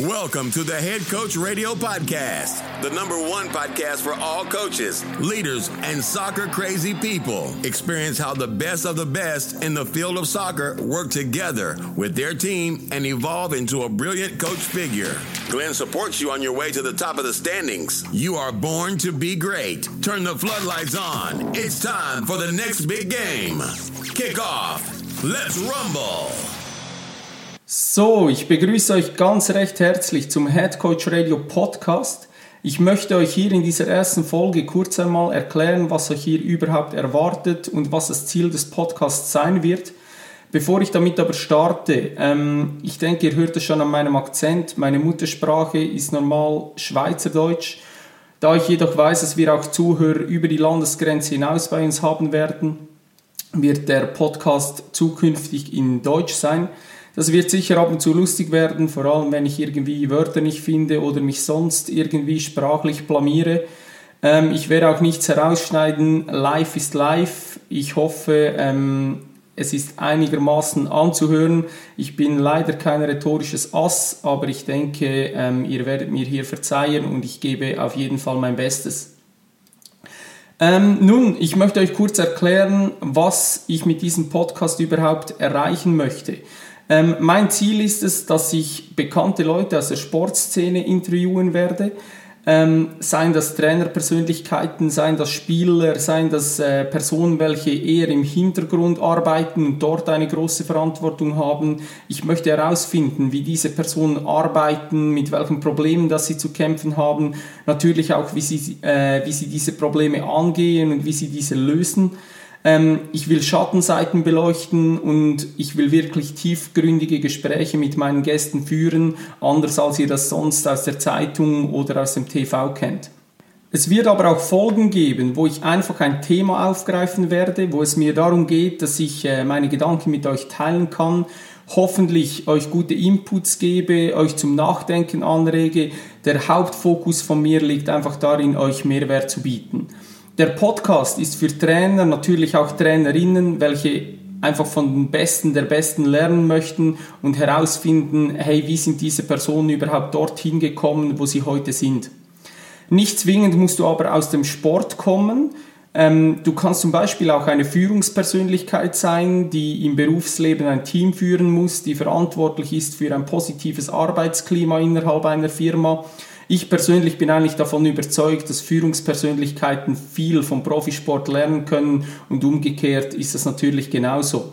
Welcome to the Head Coach Radio Podcast, the number one podcast for all coaches, leaders, and soccer crazy people. Experience how the best of the best in the field of soccer work together with their team and evolve into a brilliant coach figure. Glenn supports you on your way to the top of the standings. You are born to be great. Turn the floodlights on. It's time for the next big game. Kick off. Let's rumble. So, ich begrüße euch ganz recht herzlich zum Head Coach Radio Podcast. Ich möchte euch hier in dieser ersten Folge kurz einmal erklären, was euch hier überhaupt erwartet und was das Ziel des Podcasts sein wird. Bevor ich damit aber starte, ähm, ich denke, ihr hört es schon an meinem Akzent, meine Muttersprache ist normal Schweizerdeutsch. Da ich jedoch weiß, dass wir auch Zuhörer über die Landesgrenze hinaus bei uns haben werden, wird der Podcast zukünftig in Deutsch sein. Das wird sicher ab und zu lustig werden, vor allem wenn ich irgendwie Wörter nicht finde oder mich sonst irgendwie sprachlich blamiere. Ähm, ich werde auch nichts herausschneiden. Live ist live. Ich hoffe, ähm, es ist einigermaßen anzuhören. Ich bin leider kein rhetorisches Ass, aber ich denke, ähm, ihr werdet mir hier verzeihen und ich gebe auf jeden Fall mein Bestes. Ähm, nun, ich möchte euch kurz erklären, was ich mit diesem Podcast überhaupt erreichen möchte. Ähm, mein Ziel ist es, dass ich bekannte Leute aus der Sportszene interviewen werde. Ähm, seien das Trainerpersönlichkeiten, seien das Spieler, seien das äh, Personen, welche eher im Hintergrund arbeiten und dort eine große Verantwortung haben. Ich möchte herausfinden, wie diese Personen arbeiten, mit welchen Problemen dass sie zu kämpfen haben, natürlich auch, wie sie, äh, wie sie diese Probleme angehen und wie sie diese lösen. Ähm, ich will Schattenseiten beleuchten und ich will wirklich tiefgründige Gespräche mit meinen Gästen führen, anders als ihr das sonst aus der Zeitung oder aus dem TV kennt. Es wird aber auch Folgen geben, wo ich einfach ein Thema aufgreifen werde, wo es mir darum geht, dass ich äh, meine Gedanken mit euch teilen kann, hoffentlich euch gute Inputs gebe, euch zum Nachdenken anrege. Der Hauptfokus von mir liegt einfach darin, euch Mehrwert zu bieten. Der Podcast ist für Trainer, natürlich auch Trainerinnen, welche einfach von den Besten der Besten lernen möchten und herausfinden, hey, wie sind diese Personen überhaupt dorthin gekommen, wo sie heute sind. Nicht zwingend musst du aber aus dem Sport kommen. Ähm, du kannst zum Beispiel auch eine Führungspersönlichkeit sein, die im Berufsleben ein Team führen muss, die verantwortlich ist für ein positives Arbeitsklima innerhalb einer Firma ich persönlich bin eigentlich davon überzeugt, dass Führungspersönlichkeiten viel vom Profisport lernen können und umgekehrt ist das natürlich genauso.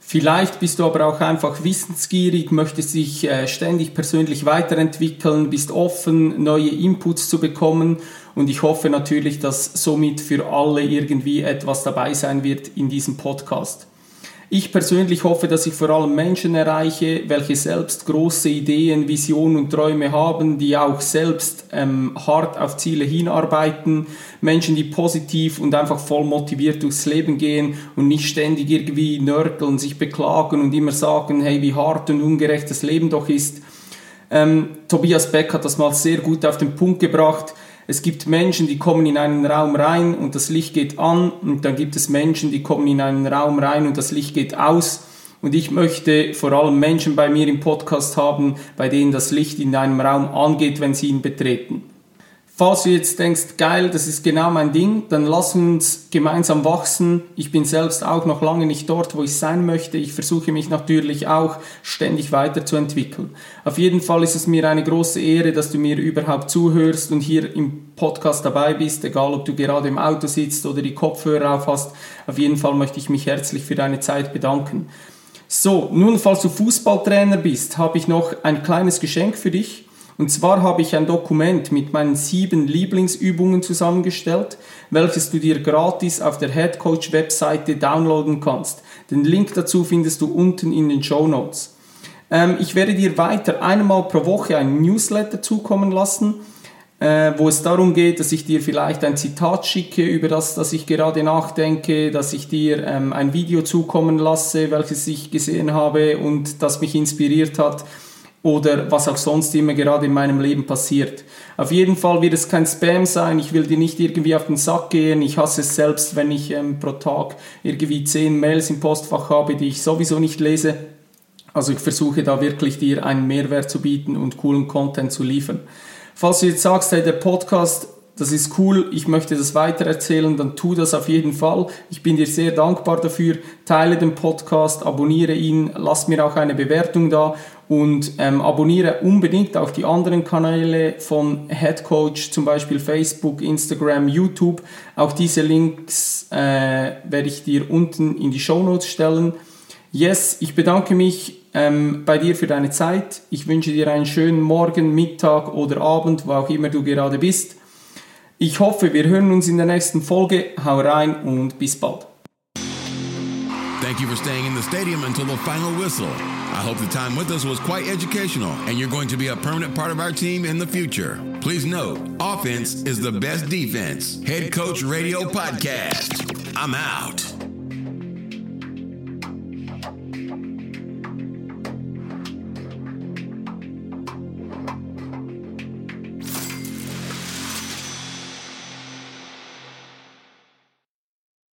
Vielleicht bist du aber auch einfach wissensgierig, möchtest dich äh, ständig persönlich weiterentwickeln, bist offen, neue Inputs zu bekommen und ich hoffe natürlich, dass somit für alle irgendwie etwas dabei sein wird in diesem Podcast. Ich persönlich hoffe, dass ich vor allem Menschen erreiche, welche selbst große Ideen, Visionen und Träume haben, die auch selbst ähm, hart auf Ziele hinarbeiten. Menschen, die positiv und einfach voll motiviert durchs Leben gehen und nicht ständig irgendwie nörgeln, sich beklagen und immer sagen, hey, wie hart und ungerecht das Leben doch ist. Ähm, Tobias Beck hat das mal sehr gut auf den Punkt gebracht. Es gibt Menschen, die kommen in einen Raum rein und das Licht geht an und dann gibt es Menschen, die kommen in einen Raum rein und das Licht geht aus. Und ich möchte vor allem Menschen bei mir im Podcast haben, bei denen das Licht in einem Raum angeht, wenn sie ihn betreten. Falls du jetzt denkst, geil, das ist genau mein Ding, dann lass uns gemeinsam wachsen. Ich bin selbst auch noch lange nicht dort, wo ich sein möchte. Ich versuche mich natürlich auch ständig weiterzuentwickeln. Auf jeden Fall ist es mir eine große Ehre, dass du mir überhaupt zuhörst und hier im Podcast dabei bist, egal ob du gerade im Auto sitzt oder die Kopfhörer auf hast. Auf jeden Fall möchte ich mich herzlich für deine Zeit bedanken. So, nun, falls du Fußballtrainer bist, habe ich noch ein kleines Geschenk für dich. Und zwar habe ich ein Dokument mit meinen sieben Lieblingsübungen zusammengestellt, welches du dir gratis auf der Headcoach Webseite downloaden kannst. Den Link dazu findest du unten in den Show Notes. Ähm, ich werde dir weiter einmal pro Woche ein Newsletter zukommen lassen, äh, wo es darum geht, dass ich dir vielleicht ein Zitat schicke, über das, das ich gerade nachdenke, dass ich dir ähm, ein Video zukommen lasse, welches ich gesehen habe und das mich inspiriert hat oder was auch sonst immer gerade in meinem Leben passiert. Auf jeden Fall wird es kein Spam sein, ich will dir nicht irgendwie auf den Sack gehen, ich hasse es selbst, wenn ich ähm, pro Tag irgendwie zehn Mails im Postfach habe, die ich sowieso nicht lese. Also ich versuche da wirklich dir einen Mehrwert zu bieten und coolen Content zu liefern. Falls du jetzt sagst, hey, der Podcast das ist cool, ich möchte das weitererzählen, dann tu das auf jeden Fall. Ich bin dir sehr dankbar dafür. Teile den Podcast, abonniere ihn, lass mir auch eine Bewertung da und ähm, abonniere unbedingt auch die anderen Kanäle von Head Coach, zum Beispiel Facebook, Instagram, YouTube. Auch diese Links äh, werde ich dir unten in die Show Notes stellen. Yes, ich bedanke mich ähm, bei dir für deine Zeit. Ich wünsche dir einen schönen Morgen, Mittag oder Abend, wo auch immer du gerade bist. Ich hoffe, wir hören uns in der nächsten Folge. Hau rein und bis bald. Thank you for staying in the stadium until the final whistle. I hope the time with us was quite educational and you're going to be a permanent part of our team in the future. Please note, offense is the best defense. Head Coach Radio Podcast. I'm out.